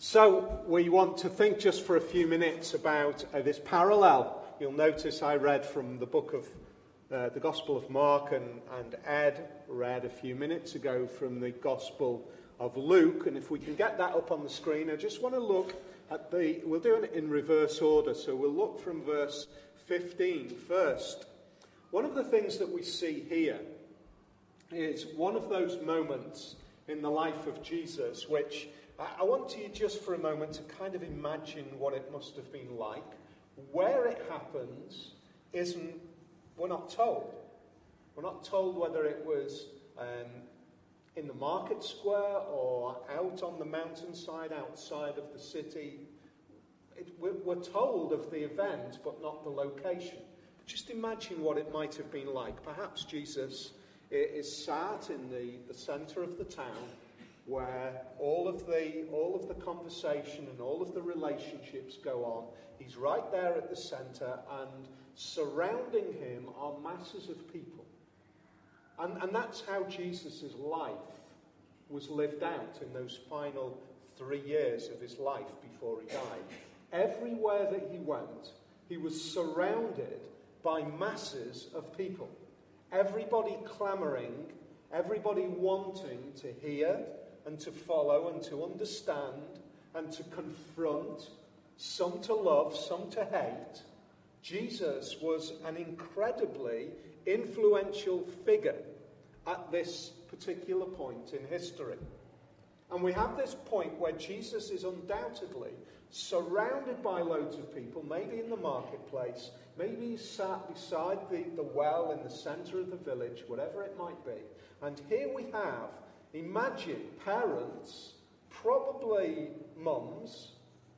So, we want to think just for a few minutes about uh, this parallel. You'll notice I read from the book of uh, the Gospel of Mark, and, and Ed read a few minutes ago from the Gospel of Luke. And if we can get that up on the screen, I just want to look at the, we'll do it in reverse order. So, we'll look from verse 15 first. One of the things that we see here is one of those moments in the life of Jesus which I want you just for a moment to kind of imagine what it must have been like. Where it happens isn't, we're not told. We're not told whether it was um, in the market square or out on the mountainside outside of the city. It, we're, we're told of the event, but not the location. Just imagine what it might have been like. Perhaps Jesus is sat in the, the centre of the town where all of, the, all of the conversation and all of the relationships go on. He's right there at the centre, and surrounding him are masses of people. And, and that's how Jesus' life was lived out in those final three years of his life before he died. Everywhere that he went, he was surrounded by masses of people. Everybody clamoring, everybody wanting to hear and to follow and to understand and to confront, some to love, some to hate. Jesus was an incredibly influential figure at this particular point in history. And we have this point where Jesus is undoubtedly surrounded by loads of people, maybe in the marketplace, maybe he's sat beside the, the well in the centre of the village, whatever it might be. And here we have, imagine parents, probably mums,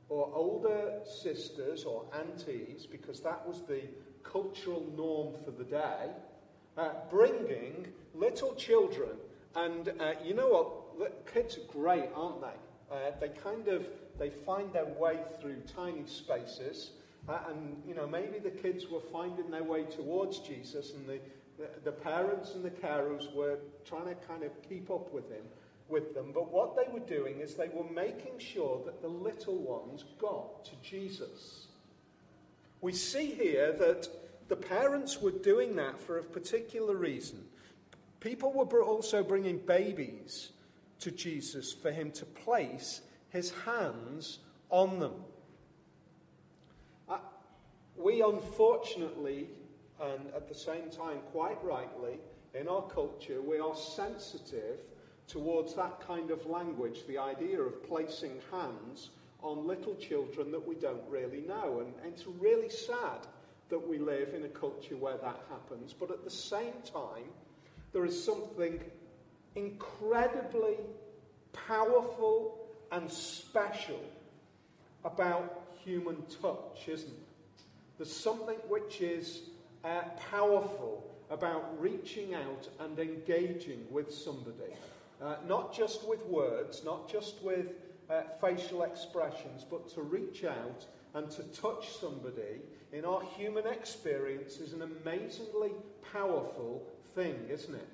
or older sisters or aunties, because that was the cultural norm for the day, uh, bringing little children. And uh, you know what? Kids are great, aren't they? Uh, they kind of they find their way through tiny spaces. Uh, and, you know, maybe the kids were finding their way towards Jesus, and the, the, parents and the carers were trying to kind of keep up with him, with them. But what they were doing is they were making sure that the little ones got to Jesus. We see here that the parents were doing that for a particular reason. People were also bringing babies to Jesus for him to place his hands on them. Uh, we unfortunately, and at the same time quite rightly, in our culture, we are sensitive towards that kind of language, the idea of placing hands on little children that we don't really know. And, and it's really sad that we live in a culture where that happens. But at the same time, there is something incredibly powerful and special about human touch, isn't it? There's something which is uh, powerful about reaching out and engaging with somebody. Uh, not just with words, not just with uh, facial expressions, but to reach out and to touch somebody in our human experience is an amazingly powerful thing, isn't it?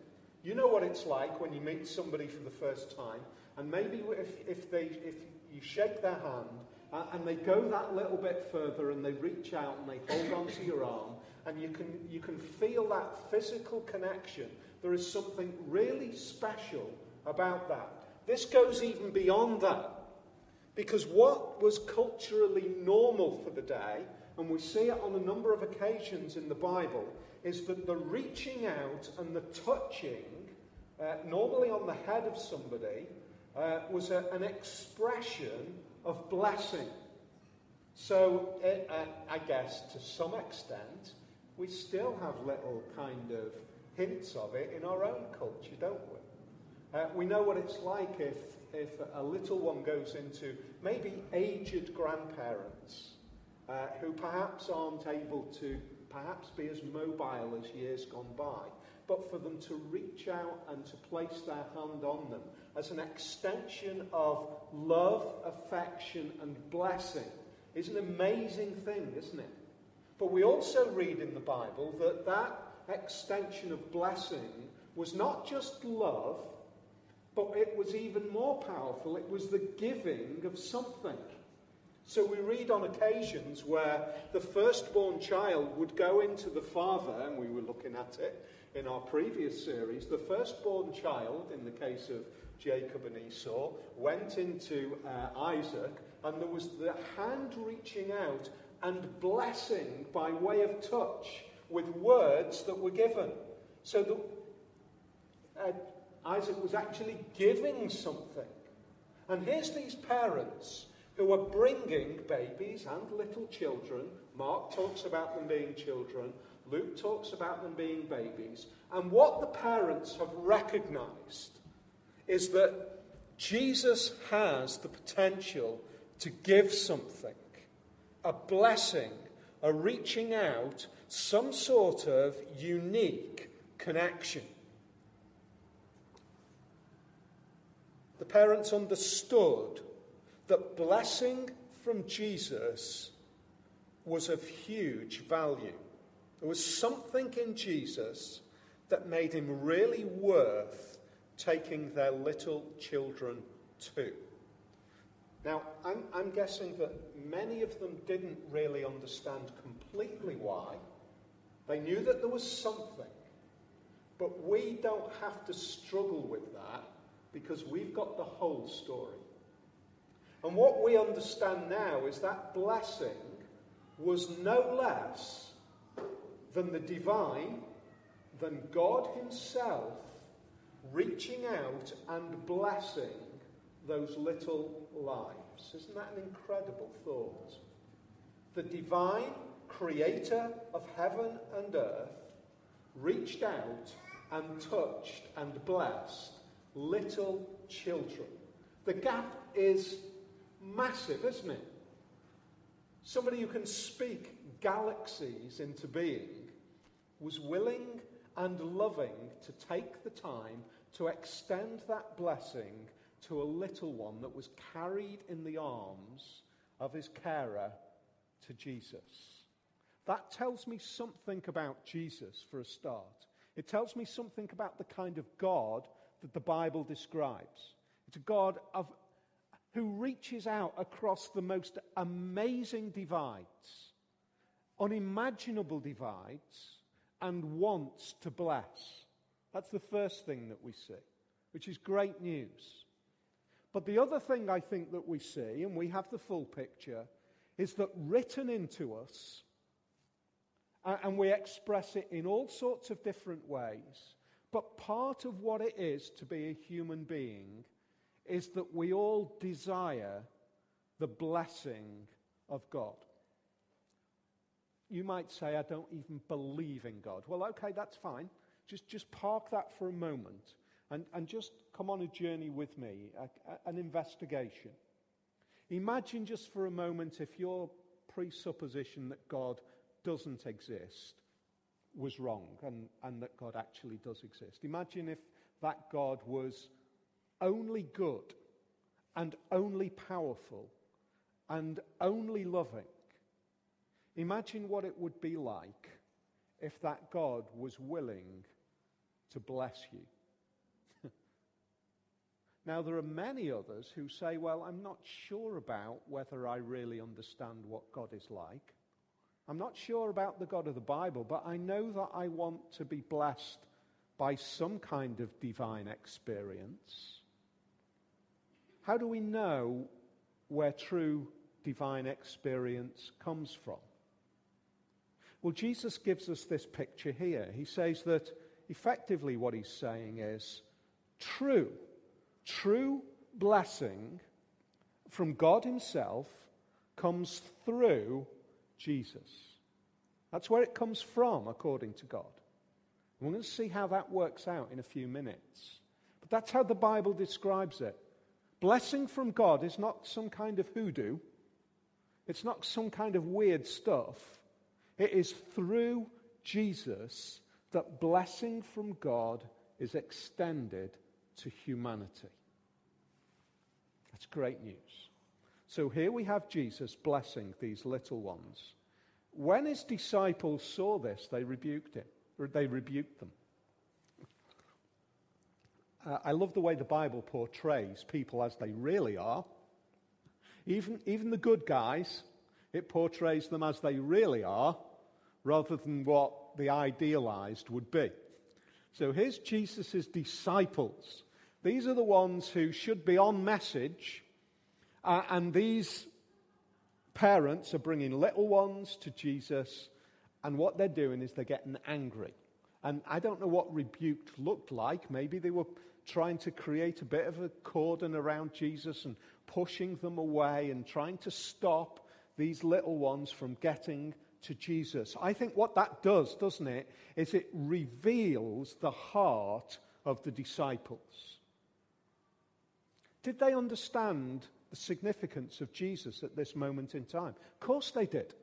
You know what it's like when you meet somebody for the first time and maybe if, if, they, if you shake their hand uh, and they go that little bit further and they reach out and they hold onto your arm and you can, you can feel that physical connection, there is something really special about that. This goes even beyond that. Because what was culturally normal for the day, and we see it on a number of occasions in the Bible, is that the reaching out and the touching, uh, normally on the head of somebody, uh, was a, an expression of blessing. So, it, uh, I guess to some extent, we still have little kind of hints of it in our own culture, don't we? Uh, we know what it's like if, if a little one goes into maybe aged grandparents uh, who perhaps aren't able to perhaps be as mobile as years gone by, but for them to reach out and to place their hand on them as an extension of love, affection, and blessing is an amazing thing, isn't it? But we also read in the Bible that that extension of blessing was not just love, But it was even more powerful. It was the giving of something. So we read on occasions where the firstborn child would go into the father, and we were looking at it in our previous series. The firstborn child, in the case of Jacob and Esau, went into uh, Isaac, and there was the hand reaching out and blessing by way of touch with words that were given. So that uh, Isaac was actually giving something. And here's these parents who are bringing babies and little children. Mark talks about them being children, Luke talks about them being babies. And what the parents have recognized is that Jesus has the potential to give something, a blessing, a reaching out, some sort of unique connection. The parents understood that blessing from Jesus was of huge value. There was something in Jesus that made him really worth taking their little children to. Now, I'm, I'm, guessing that many of them didn't really understand completely why. They knew that there was something. But we don't have to struggle with that because we've got the whole story. And what we understand now is that blessing was no less than the divine, than God Himself reaching out and blessing those little lives. Isn't that an incredible thought? The divine creator of heaven and earth reached out and touched and blessed little children. The gap is massive, isn't it? Somebody who can speak galaxies into being was willing and loving to take the time to extend that blessing to a little one that was carried in the arms of his carer to Jesus. That tells me something about Jesus for a start. It tells me something about the kind of God that the Bible describes. It's a God of who reaches out across the most amazing divides, unimaginable divides, and wants to bless. That's the first thing that we see, which is great news. But the other thing I think that we see, and we have the full picture, is that written into us, and we express it in all sorts of different ways, but part of what it is to be a human being is that we all desire the blessing of God. You might say, I don't even believe in God. Well, okay, that's fine. Just, just park that for a moment and, and just come on a journey with me, a, a, an investigation. Imagine just for a moment if your presupposition that God doesn't exist was wrong and, and that God actually does exist. Imagine if that God was only good and only powerful and only loving. Imagine what it would be like if that God was willing to bless you. Now, there are many others who say, Well, I'm not sure about whether I really understand what God is like. I'm not sure about the God of the Bible, but I know that I want to be blessed by some kind of divine experience. How do we know where true divine experience comes from? Well, Jesus gives us this picture here. He says that effectively what he's saying is true, true blessing from God Himself comes through Jesus. That's where it comes from, according to God. we're going to see how that works out in a few minutes. But that's how the Bible describes it. Blessing from God is not some kind of hoodoo. It's not some kind of weird stuff. It is through Jesus that blessing from God is extended to humanity. That's great news. So here we have Jesus blessing these little ones. When his disciples saw this, they rebuked him, or they rebuked them. uh, I love the way the Bible portrays people as they really are. Even, even the good guys, it portrays them as they really are rather than what the idealized would be. So here's Jesus' disciples. These are the ones who should be on message, uh, and these parents are bringing little ones to Jesus, and what they're doing is they're getting angry. And I don't know what rebuked looked like. Maybe they were trying to create a bit of a cordon around Jesus and pushing them away and trying to stop these little ones from getting to Jesus. I think what that does, doesn't it, is it reveals the heart of the disciples. Did they understand the significance of Jesus at this moment in time? Of course they did.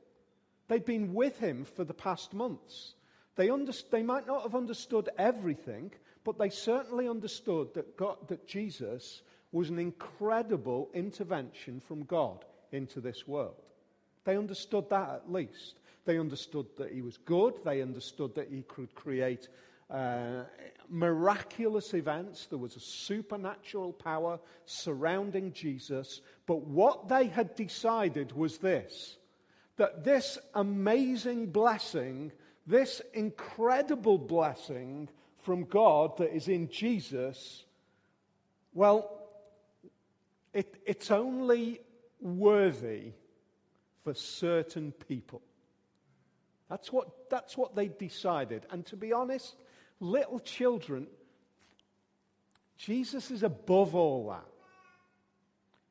They'd been with him for the past months. They, under, they might not have understood everything, but they certainly understood that, God, that Jesus was an incredible intervention from God into this world. They understood that at least. They understood that he was good. They understood that he could create uh, miraculous events. There was a supernatural power surrounding Jesus. But what they had decided was this that this amazing blessing, this incredible blessing from God that is in Jesus, well, it, it's only worthy for certain people. That's what, that's what they decided. And to be honest, little children, Jesus is above all that.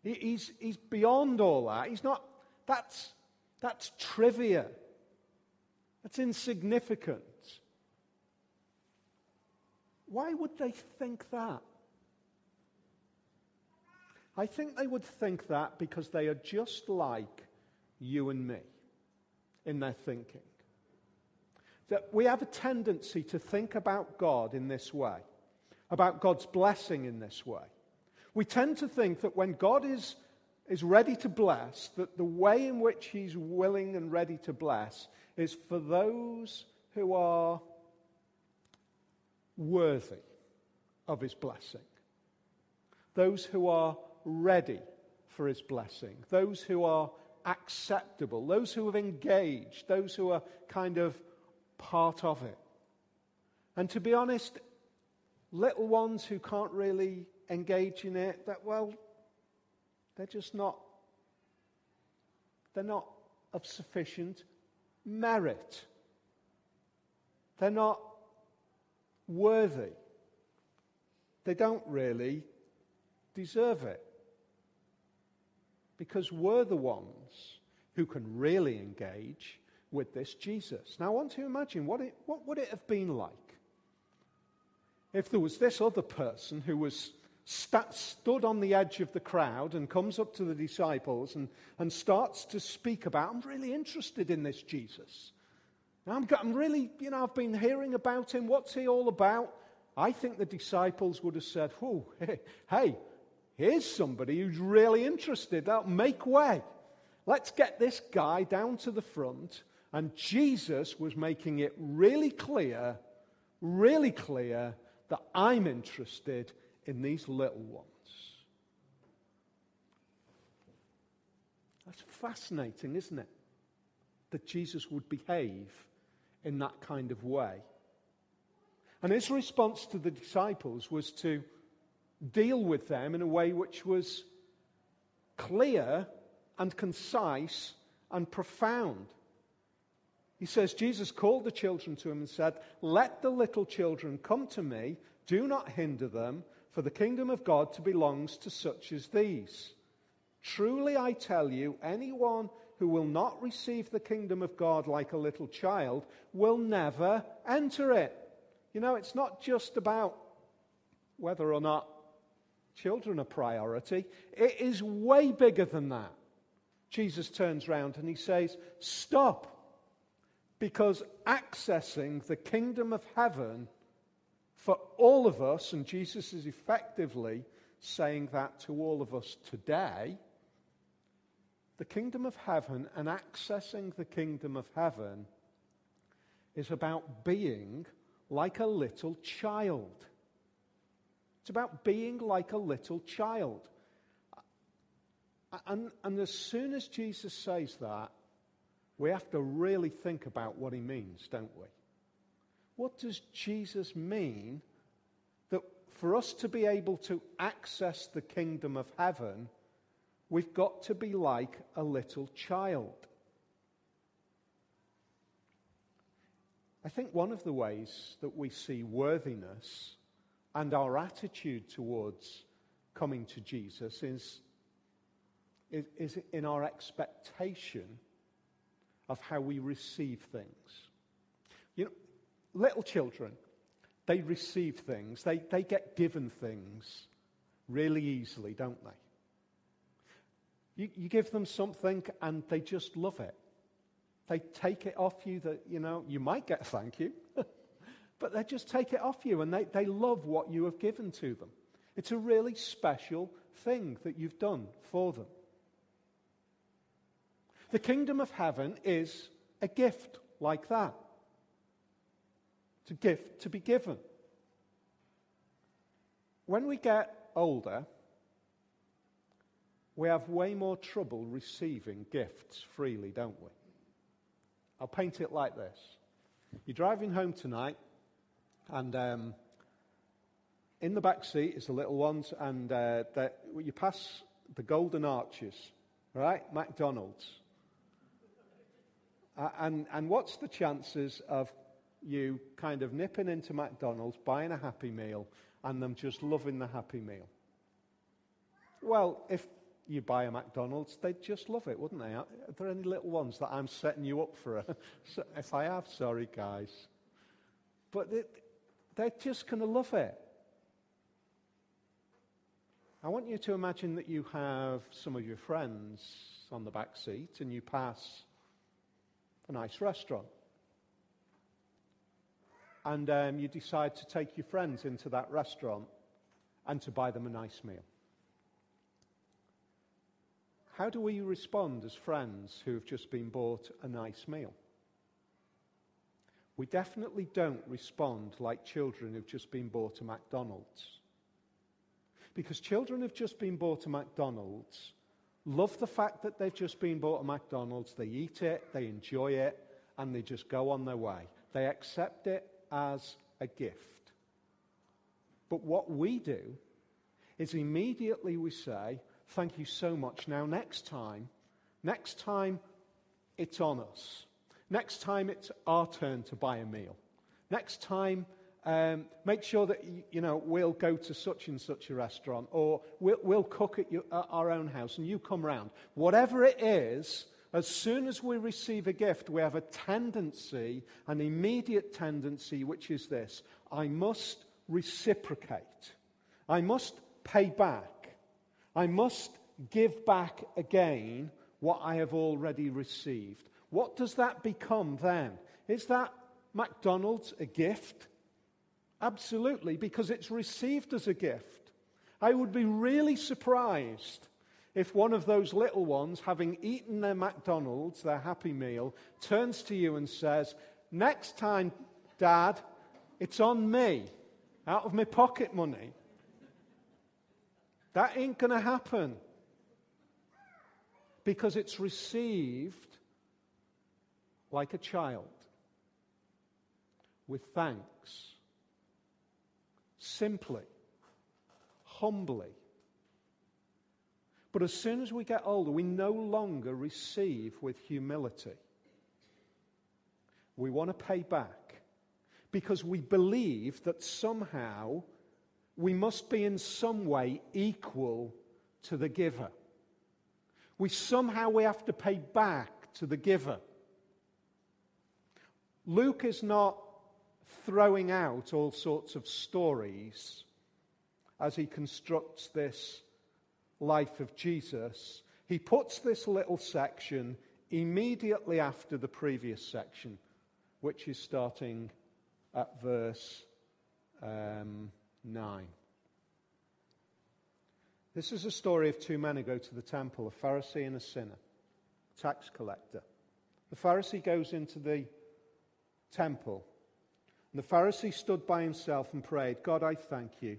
He's, he's beyond all that. He's not, that's, that's trivia. That's insignificant. Why would they think that? I think they would think that because they are just like you and me in their thinking that we have a tendency to think about God in this way, about God's blessing in this way. We tend to think that when God is, is ready to bless, that the way in which He's willing and ready to bless is for those who are worthy of His blessing, those who are ready for His blessing, those who are acceptable, those who have engaged, those who are kind of part of it. And to be honest, little ones who can't really engage in it, that, well, they're just not, they're not of sufficient merit. They're not worthy. They don't really deserve it. Because we're the ones who can really engage with this Jesus. Now, I want to imagine what, it, what would it have been like if there was this other person who was st- stood on the edge of the crowd and comes up to the disciples and, and starts to speak about, I'm really interested in this Jesus. I'm, I'm really, you know, I've been hearing about him. What's he all about? I think the disciples would have said, Whoa, hey, hey here's somebody who's really interested. That'll make way. Let's get this guy down to the front and Jesus was making it really clear, really clear that I'm interested in these little ones. That's fascinating, isn't it? That Jesus would behave in that kind of way. And his response to the disciples was to deal with them in a way which was clear and concise and profound. He says, Jesus called the children to him and said, Let the little children come to me, do not hinder them, for the kingdom of God belongs to such as these. Truly I tell you, anyone who will not receive the kingdom of God like a little child will never enter it. You know, it's not just about whether or not children are priority, it is way bigger than that. Jesus turns round and he says, Stop. Because accessing the kingdom of heaven for all of us, and Jesus is effectively saying that to all of us today, the kingdom of heaven and accessing the kingdom of heaven is about being like a little child. It's about being like a little child. And, and as soon as Jesus says that, we have to really think about what he means, don't we? What does Jesus mean that for us to be able to access the kingdom of heaven, we've got to be like a little child? I think one of the ways that we see worthiness and our attitude towards coming to Jesus is, is, is in our expectation of how we receive things. You know, little children, they receive things, they, they get given things really easily, don't they? You, you give them something and they just love it. They take it off you that, you know, you might get a thank you. But they just take it off you and they, they love what you have given to them. It's a really special thing that you've done for them. The kingdom of heaven is a gift like that. It's a gift to be given. When we get older, we have way more trouble receiving gifts freely, don't we? I'll paint it like this. You're driving home tonight, and um, in the back seat is the little ones, and uh, you pass the Golden Arches, right? McDonald's. Uh, and, and what's the chances of you kind of nipping into McDonald's, buying a Happy Meal, and them just loving the Happy Meal? Well, if you buy a McDonald's, they'd just love it, wouldn't they? Are there any little ones that I'm setting you up for? if I have, sorry, guys. But it, they're just going to love it. I want you to imagine that you have some of your friends on the back seat and you pass a nice restaurant. And um, you decide to take your friends into that restaurant and to buy them a nice meal. How do we respond as friends who have just been bought a nice meal? We definitely don't respond like children who've just been bought a McDonald's. Because children who've just been bought a McDonald's love the fact that they've just been bought a McDonald's, they eat it, they enjoy it, and they just go on their way. They accept it as a gift. But what we do is immediately we say, Thank you so much. Now, next time, next time, it's on us. Next time, it's our turn to buy a meal. Next time, um, make sure that you know we'll go to such and such a restaurant, or we'll, we'll cook at, your, at our own house, and you come round. Whatever it is, as soon as we receive a gift, we have a tendency, an immediate tendency, which is this: I must reciprocate. I must pay back. I must give back again what I have already received. What does that become then? Is that McDonald's a gift? Absolutely, because it's received as a gift. I would be really surprised if one of those little ones, having eaten their McDonald's, their Happy Meal, turns to you and says, Next time, Dad, it's on me, out of my pocket money. That ain't going to happen because it's received like a child, with thanks, simply, humbly. But as soon as we get older, we no longer receive with humility. We want to pay back because we believe that somehow we must be in some way equal to the giver. We somehow we have to pay back to the giver. Luke is not throwing out all sorts of stories as he constructs this life of Jesus. He puts this little section immediately after the previous section, which is starting at verse um, 9. This is a story of two men who go to the temple, a Pharisee and a sinner, tax collector. The Pharisee goes into the temple. And the Pharisee stood by himself and prayed, God, I thank you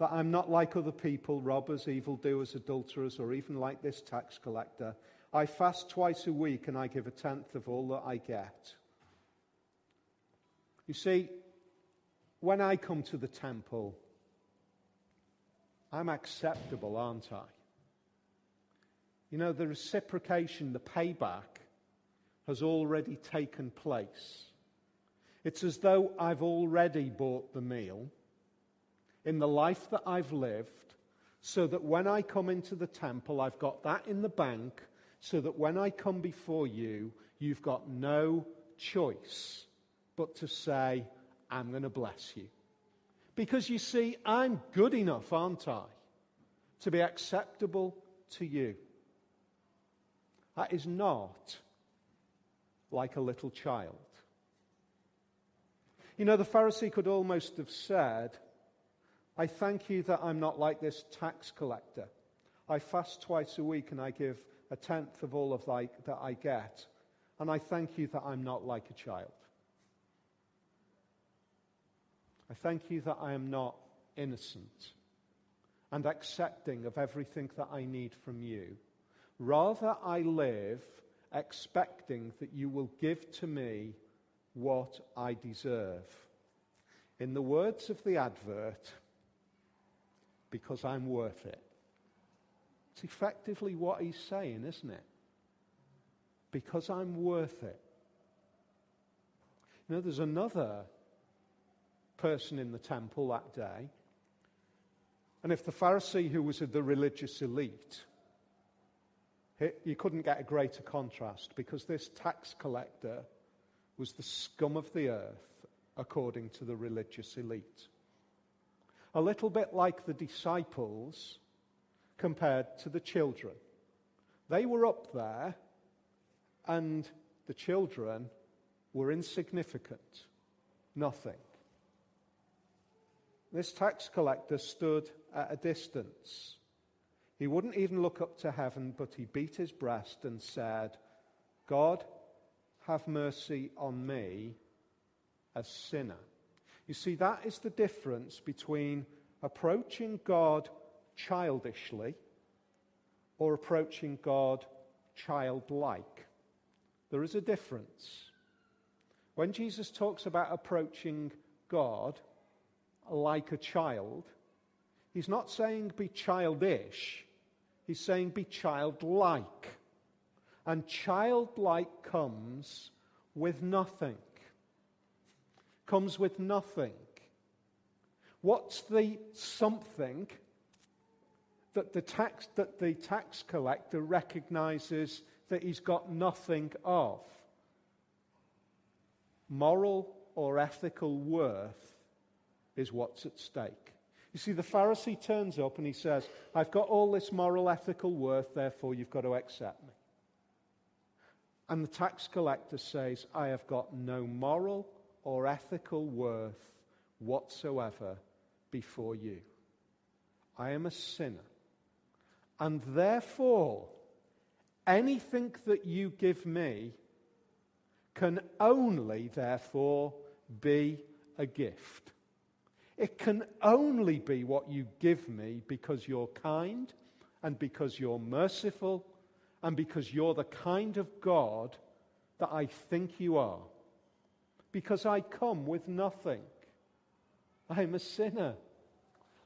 that I'm not like other people, robbers, evildoers, adulterers, or even like this tax collector. I fast twice a week and I give a tenth of all that I get. You see, when I come to the temple, I'm acceptable, aren't I? You know, the reciprocation, the payback has already taken place. It's as though I've already bought the meal in the life that I've lived, so that when I come into the temple, I've got that in the bank, so that when I come before you, you've got no choice but to say, I'm going to bless you. Because you see, I'm good enough, aren't I, to be acceptable to you. That is not like a little child. You know, the Pharisee could almost have said, I thank you that I'm not like this tax collector. I fast twice a week and I give a tenth of all of like, that I get. And I thank you that I'm not like a child. I thank you that I am not innocent and accepting of everything that I need from you. Rather, I live expecting that you will give to me what I deserve. In the words of the advert, because I'm worth it. It's effectively what he's saying, isn't it? Because I'm worth it. You know, there's another person in the temple that day. And if the Pharisee, who was the religious elite, you couldn't get a greater contrast because this tax collector was the scum of the earth according to the religious elite. A little bit like the disciples compared to the children. They were up there, and the children were insignificant, nothing. This tax collector stood at a distance. He wouldn't even look up to heaven, but he beat his breast and said, God, have mercy on me, a sinner. You see, that is the difference between approaching God childishly or approaching God childlike. There is a difference. When Jesus talks about approaching God, like a child, he's not saying be childish, he's saying be childlike. And childlike comes with nothing. Comes with nothing. What's the something that the tax, that the tax collector recognizes that he's got nothing of? Moral or ethical worth is what's at stake. You see, the Pharisee turns up and he says, I've got all this moral, ethical worth, therefore you've got to accept me. And the tax collector says, I have got no moral or ethical worth whatsoever before you. I am a sinner. And therefore, anything that you give me can only, therefore, be a gift. It can only be what you give me because you're kind and because you're merciful and because you're the kind of God that I think you are. Because I come with nothing. I'm a sinner.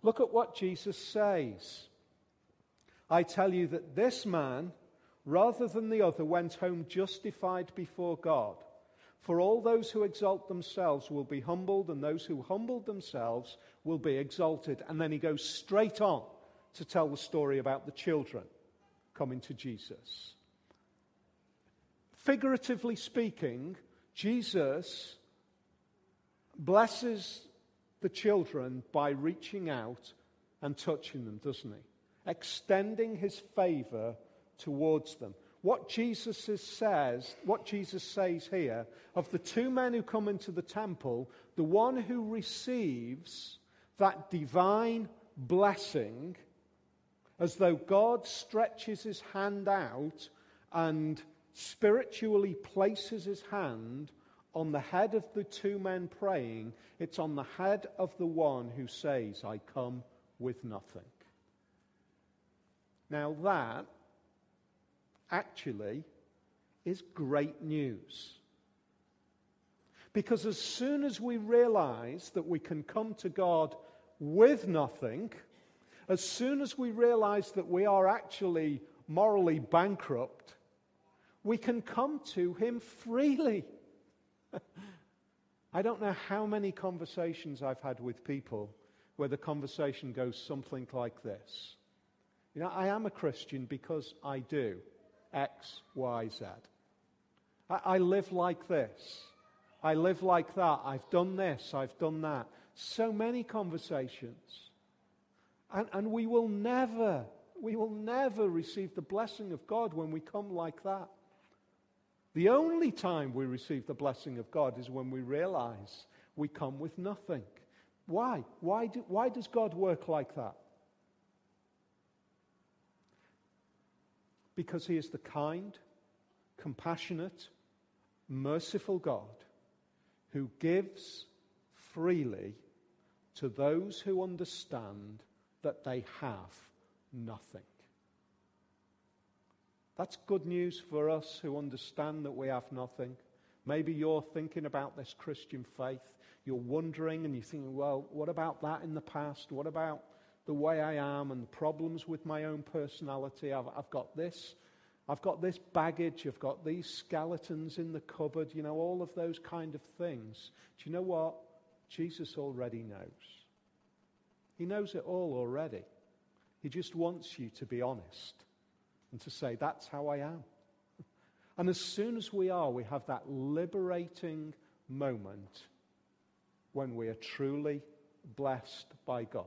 Look at what Jesus says. I tell you that this man, rather than the other, went home justified before God. For all those who exalt themselves will be humbled, and those who humbled themselves will be exalted. And then he goes straight on to tell the story about the children coming to Jesus. Figuratively speaking, Jesus blesses the children by reaching out and touching them, doesn't he? Extending his favor towards them. What Jesus says, what Jesus says here, of the two men who come into the temple, the one who receives that divine blessing, as though God stretches his hand out and spiritually places his hand on the head of the two men praying, it's on the head of the one who says, I come with nothing. Now, that actually is great news. Because as soon as we realize that we can come to God with nothing, as soon as we realize that we are actually morally bankrupt, we can come to Him freely. I don't know how many conversations I've had with people where the conversation goes something like this. You know, I am a Christian because I do X, Y, Z. I, I live like this. I live like that. I've done this. I've done that. So many conversations. And, and we will never, we will never receive the blessing of God when we come like that. The only time we receive the blessing of God is when we realize we come with nothing. Why? Why, do, why does God work like that? Because He is the kind, compassionate, merciful God who gives freely to those who understand that they have nothing. That's good news for us who understand that we have nothing. Maybe you're thinking about this Christian faith. You're wondering and you're thinking, well, what about that in the past? What about the way I am and the problems with my own personality? I've, I've got this. I've got this baggage. I've got these skeletons in the cupboard. You know, all of those kind of things. Do you know what? Jesus already knows. He knows it all already. He just wants you to be honest and to say, that's how I am. And as soon as we are, we have that liberating moment when we are truly blessed by God.